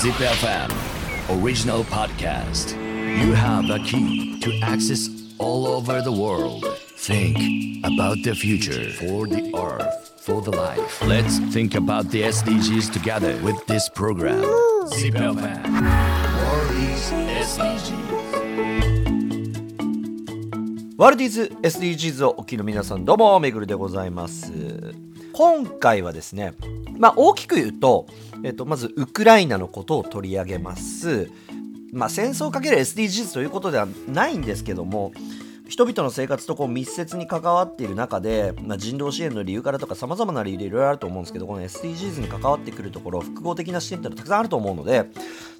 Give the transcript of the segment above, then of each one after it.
Zip FM original podcast. You have a key to access all over the world. Think about the future for the earth, for the life. Let's think about the SDGs together with this program. Zip FM World is SDGs. ワールディーズ SDGs をお聞きの皆さんどうもめぐるでございます 今回はですねまあ大きく言うと、えっと、まずウクライナのことを取り上げます。まあ戦争をかける SDGs ということではないんですけども人々の生活とこう密接に関わっている中で、まあ、人道支援の理由からとかさまざまな理由でいろいろあると思うんですけどこの SDGs に関わってくるところ複合的な視点っていうのはたくさんあると思うので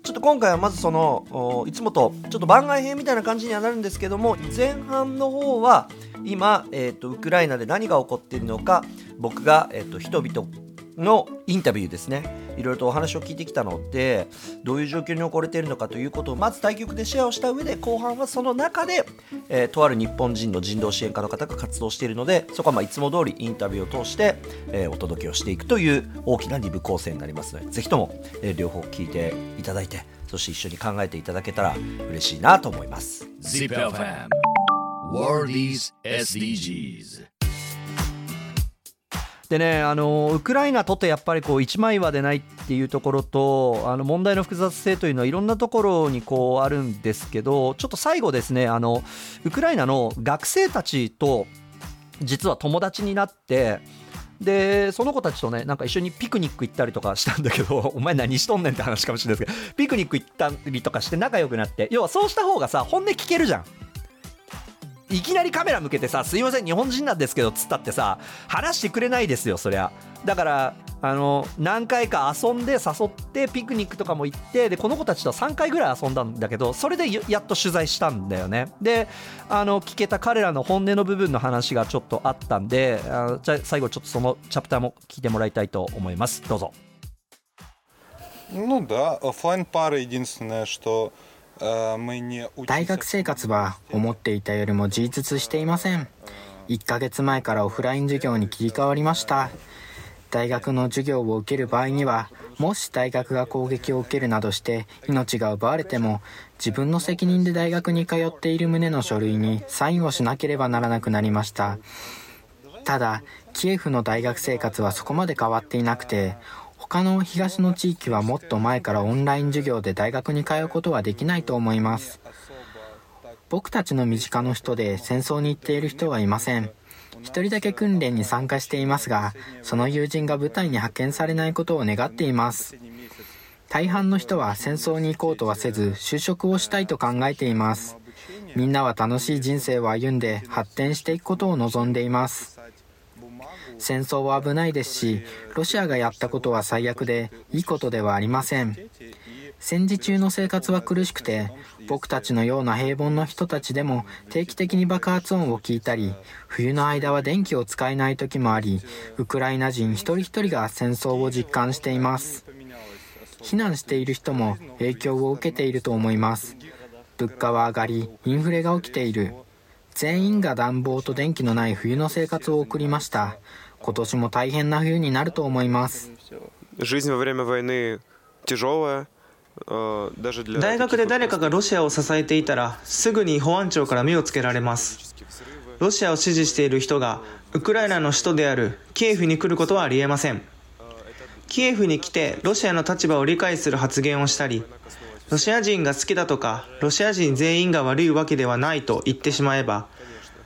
ちょっと今回はまずそのいつもとちょっと番外編みたいな感じにはなるんですけども前半の方は今、えーと、ウクライナで何が起こっているのか僕が、えーと人々のインタビューですね。いろいろとお話を聞いてきたのでどういう状況に置かれているのかということをまず対局でシェアをした上で後半はその中で、えー、とある日本人の人道支援家の方が活動しているのでそこはまあいつも通りインタビューを通して、えー、お届けをしていくという大きな2部構成になりますのでぜひとも、えー、両方聞いていただいてそして一緒に考えていただけたら嬉しいなと思います。ZIPFM Worldies SDGs でね、あのウクライナとてやっぱりこう一枚岩でないっていうところとあの問題の複雑性というのはいろんなところにこうあるんですけどちょっと最後ですねあのウクライナの学生たちと実は友達になってでその子たちとねなんか一緒にピクニック行ったりとかしたんだけど お前何しとんねんって話かもしれないですけどピクニック行ったりとかして仲良くなって要はそうした方がさ本音聞けるじゃん。いきなりカメラ向けてさ「すいません日本人なんですけど」っつったってさ話してくれないですよそりゃだからあの何回か遊んで誘ってピクニックとかも行ってでこの子たちと3回ぐらい遊んだんだけどそれでやっと取材したんだよねであの聞けた彼らの本音の部分の話がちょっとあったんであじゃあ最後ちょっとそのチャプターも聞いてもらいたいと思いますどうぞ Ну да, офлайн пары единственное, что 大学生活は思っていたよりも充実していません。1ヶ月前からオフライン授業に切り替わりました。大学の授業を受ける場合にはもし大学が攻撃を受けるなどして命が奪われても自分の責任で大学に通っている旨の書類にサインをしなければならなくなりました。ただキエフの大学生活はそこまで変わっていなくて他の東の地域はもっと前からオンライン授業で大学に通うことはできないと思います。僕たちの身近の人で戦争に行っている人はいません。一人だけ訓練に参加していますがその友人が部隊に派遣されないことを願っています。大半の人は戦争に行こうとはせず就職をしたいと考えています。みんなは楽しい人生を歩んで発展していくことを望んでいます。戦争は危ないですし、ロシアがやったことは最悪で、いいことではありません。戦時中の生活は苦しくて、僕たちのような平凡の人たちでも定期的に爆発音を聞いたり、冬の間は電気を使えない時もあり、ウクライナ人一人一人が戦争を実感しています。避難している人も影響を受けていると思います。物価は上がり、インフレが起きている。全員が暖房と電気のない冬の生活を送りました。今年も大変な冬になると思います。大学で誰かがロシアを支えていたらすぐに保安庁から目をつけられますロシアを支持している人がウクライナの首都であるキエフに来ることはありえませんキエフに来てロシアの立場を理解する発言をしたりロシア人が好きだとかロシア人全員が悪いわけではないと言ってしまえば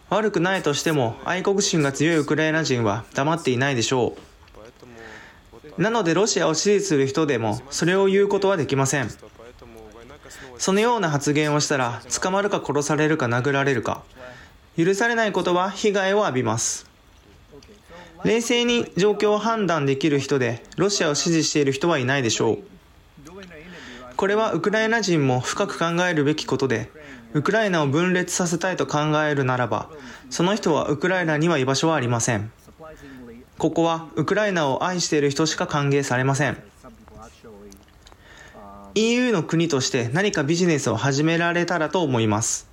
悪くないとしても愛国心が強いウクライナ人は黙っていないでしょう。なのでロシアを支持する人でもそれを言うことはできません。そのような発言をしたら捕まるか殺されるか殴られるか。許されないことは被害を浴びます。冷静に状況を判断できる人でロシアを支持している人はいないでしょう。これはウクライナ人も深く考えるべきことでウクライナを分裂させたいと考えるならば、その人はウクライナには居場所はありません。ここはウクライナを愛している人しか歓迎されません。EU の国として何かビジネスを始められたらと思います。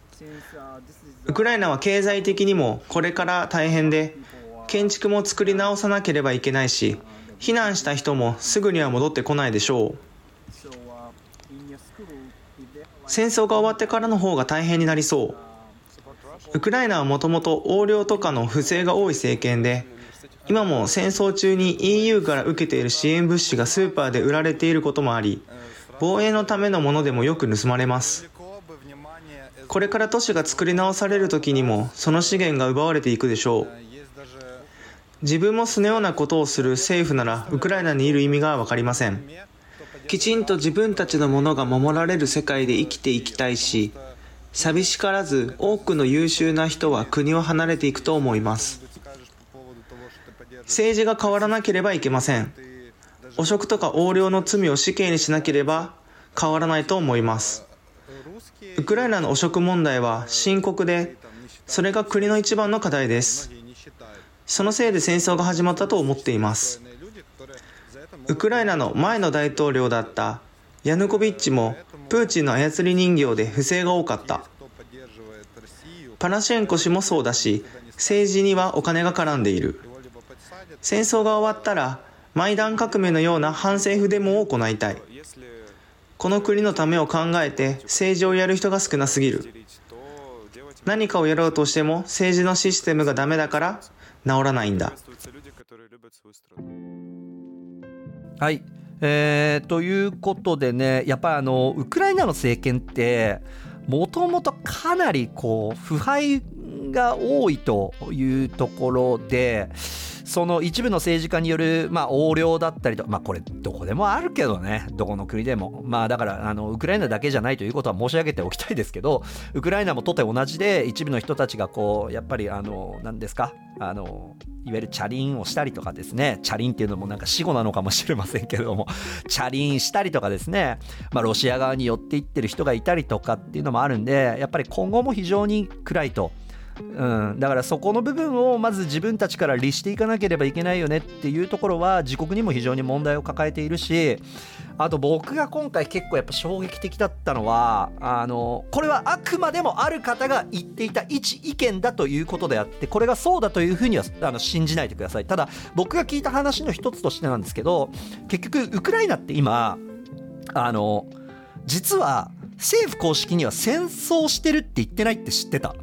ウクライナは経済的にもこれから大変で、建築も作り直さなければいけないし、避難した人もすぐには戻ってこないでしょう。戦争が終わってからの方が大変になりそう。ウクライナはもともと横領とかの不正が多い政権で今も戦争中に EU から受けている支援物資がスーパーで売られていることもあり防衛のためのものでもよく盗まれます。これから都市が作り直される時にもその資源が奪われていくでしょう。自分もそのようなことをする政府ならウクライナにいる意味が分かりません。きちんと自分たちのものが守られる世界で生きていきたいし寂しからず多くの優秀な人は国を離れていくと思います。政治が変わらなければいけません。汚職とか横領の罪を死刑にしなければ変わらないと思います。ウクライナの汚職問題は深刻でそれが国の一番の課題です。そのせいで戦争が始まったと思っています。ウクライナの前の大統領だったヤヌコビッチもプーチンの操り人形で不正が多かった。パラシェンコ氏もそうだし政治にはお金が絡んでいる。戦争が終わったらマイダン革命のような反政府デモを行いたい。この国のためを考えて政治をやる人が少なすぎる。何かをやろうとしても政治のシステムがダメだから治らないんだ。はい。えー、ということでねやっぱりあのウクライナの政権ってもともとかなりこう腐敗が多いというところでその一部の政治家による、まあ、横領だったりと、まあ、これ、どこでもあるけどね、どこの国でも。まあ、だから、あの、ウクライナだけじゃないということは申し上げておきたいですけど、ウクライナもとて同じで、一部の人たちが、こう、やっぱり、あの、何ですか、あの、いわゆるチャリンをしたりとかですね、チャリンっていうのもなんか死語なのかもしれませんけれども、チャリンしたりとかですね、まあ、ロシア側に寄っていってる人がいたりとかっていうのもあるんで、やっぱり今後も非常に暗いと。うん、だからそこの部分をまず自分たちから律していかなければいけないよねっていうところは自国にも非常に問題を抱えているしあと僕が今回結構やっぱ衝撃的だったのはあのこれはあくまでもある方が言っていた一意見だということであってこれがそうだというふうにはあの信じないでください。ただ僕が聞いた話の一つとしてなんですけど結局ウクライナって今あの実は政府公式には戦争してるって言ってないって知ってた。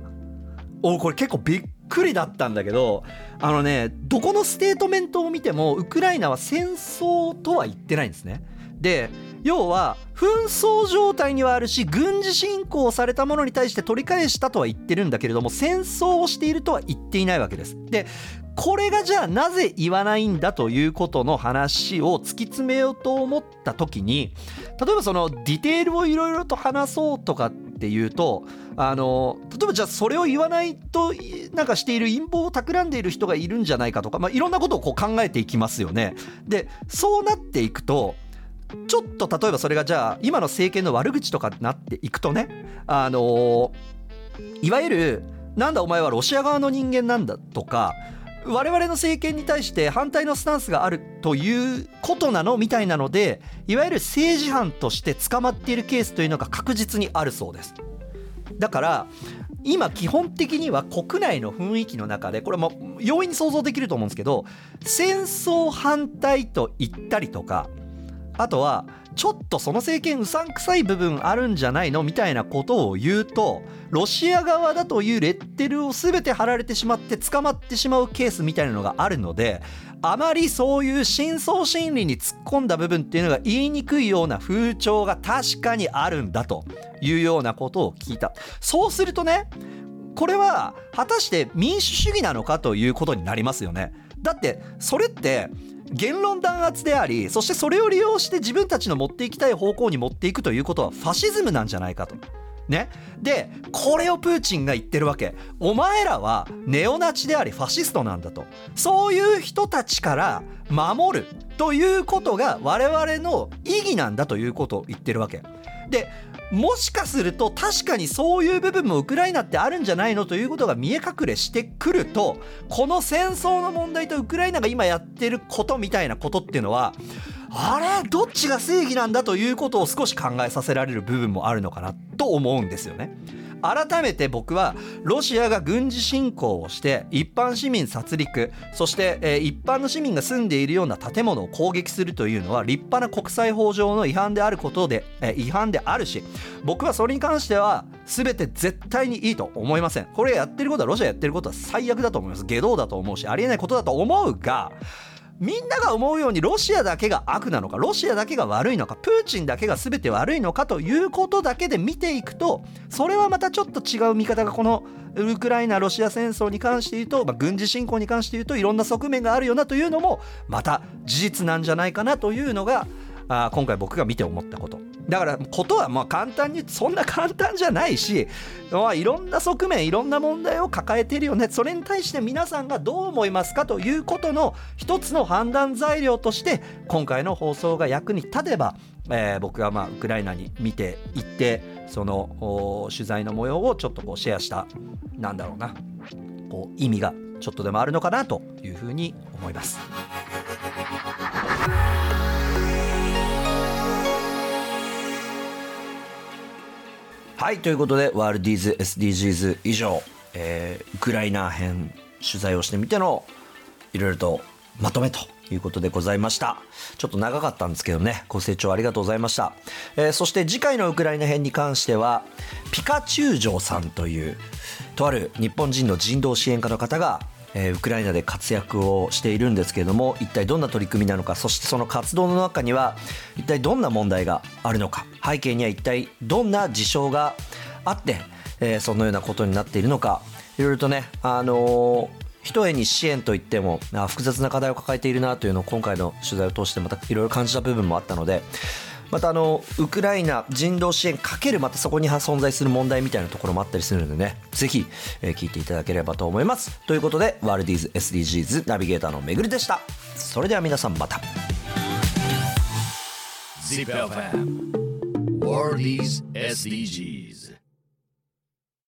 おこれ結構びっくりだったんだけどあのねどこのステートメントを見てもウクライナは戦争とは言ってないんですね。で要は紛争状態にはあるし軍事侵攻されたものに対して取り返したとは言ってるんだけれども戦争をしているとは言っていないわけです。でこれがじゃあなぜ言わないんだということの話を突き詰めようと思った時に例えばそのディテールをいろいろと話そうとかってっていうとあの例えばじゃあそれを言わないとなんかしている陰謀を企んでいる人がいるんじゃないかとか、まあ、いろんなことをこう考えていきますよね。でそうなっていくとちょっと例えばそれがじゃあ今の政権の悪口とかになっていくとねあのいわゆるなんだお前はロシア側の人間なんだとか我々の政権に対して反対のスタンスがあるということなのみたいなのでいわゆる政治犯として捕まっているケースというのが確実にあるそうです。だから今基本的には国内の雰囲気の中でこれも容易に想像できると思うんですけど戦争反対と言ったりとかあとはちょっとその政権うさんくさい部分あるんじゃないのみたいなことを言うとロシア側だというレッテルを全て貼られてしまって捕まってしまうケースみたいなのがあるのであまりそういう深層心理に突っ込んだ部分っていうのが言いにくいような風潮が確かにあるんだというようなことを聞いた。そうするとねこれは果たして民主主義なのかということになりますよね。だってそれって言論弾圧でありそしてそれを利用して自分たちの持っていきたい方向に持っていくということはファシズムなんじゃないかと。ね、でこれをプーチンが言ってるわけ。お前らはネオナチでありファシストなんだと。そういう人たちから守るということが我々の意義なんだということを言ってるわけ。でもしかすると確かにそういう部分もウクライナってあるんじゃないのということが見え隠れしてくるとこの戦争の問題とウクライナが今やってることみたいなことっていうのはあれどっちが正義なんだということを少し考えさせられる部分もあるのかなと思うんですよね。改めて僕はロシアが軍事侵攻をして一般市民殺戮そして、えー一般の市民が住んでいるような建物を攻撃するというのは立派な国際法上の違反であることで、えー違反であるし僕はそれに関しては全て絶対にいいと思いません。これやってることはロシアやってることは最悪だと思います。下道だと思うしありえないことだと思うがみんなが思うようにロシアだけが悪なのかロシアだけが悪いのかプーチンだけが全て悪いのかということだけで見ていくとそれはまたちょっと違う見方がこのウクライナ・ロシア戦争に関して言うと、まあ、軍事侵攻に関して言うといろんな側面があるよなというのもまた事実なんじゃないかなというのがあ今回僕が見て思ったこと。だからことはまあ簡単にそんな簡単じゃないし、まあ、いろんな側面いろんな問題を抱えているよねそれに対して皆さんがどう思いますかということの一つの判断材料として今回の放送が役に立てば、えー僕がまあウクライナに見ていってその取材の模様をちょっとこうシェアしたなんだろうなこう意味がちょっとでもあるのかなというふうに思います。はいということでワールディーズ SDGs 以上、えーウクライナ編取材をしてみてのいろいろとまとめということでございました。ちょっと長かったんですけどねご清聴ありがとうございました、えーそして次回のウクライナ編に関してはピカチュウジョーさんというとある日本人の人道支援家の方がえーウクライナで活躍をしているんですけれども一体どんな取り組みなのかそしてその活動の中には一体どんな問題があるのか背景には一体どんな事象があって、えーそのようなことになっているのかいろいろとね、あのー一重に支援といっても複雑な課題を抱えているなというのを今回の取材を通してまたいろいろ感じた部分もあったのでまたあのウクライナ人道支援かけるまたそこに存在する問題みたいなところもあったりするのでね。ぜひ、えー聞いていただければと思います。ということでワールディーズ SDGs ナビゲーターのめぐりでした。それでは皆さんまた。ZipFM ワールディーズ。SDGs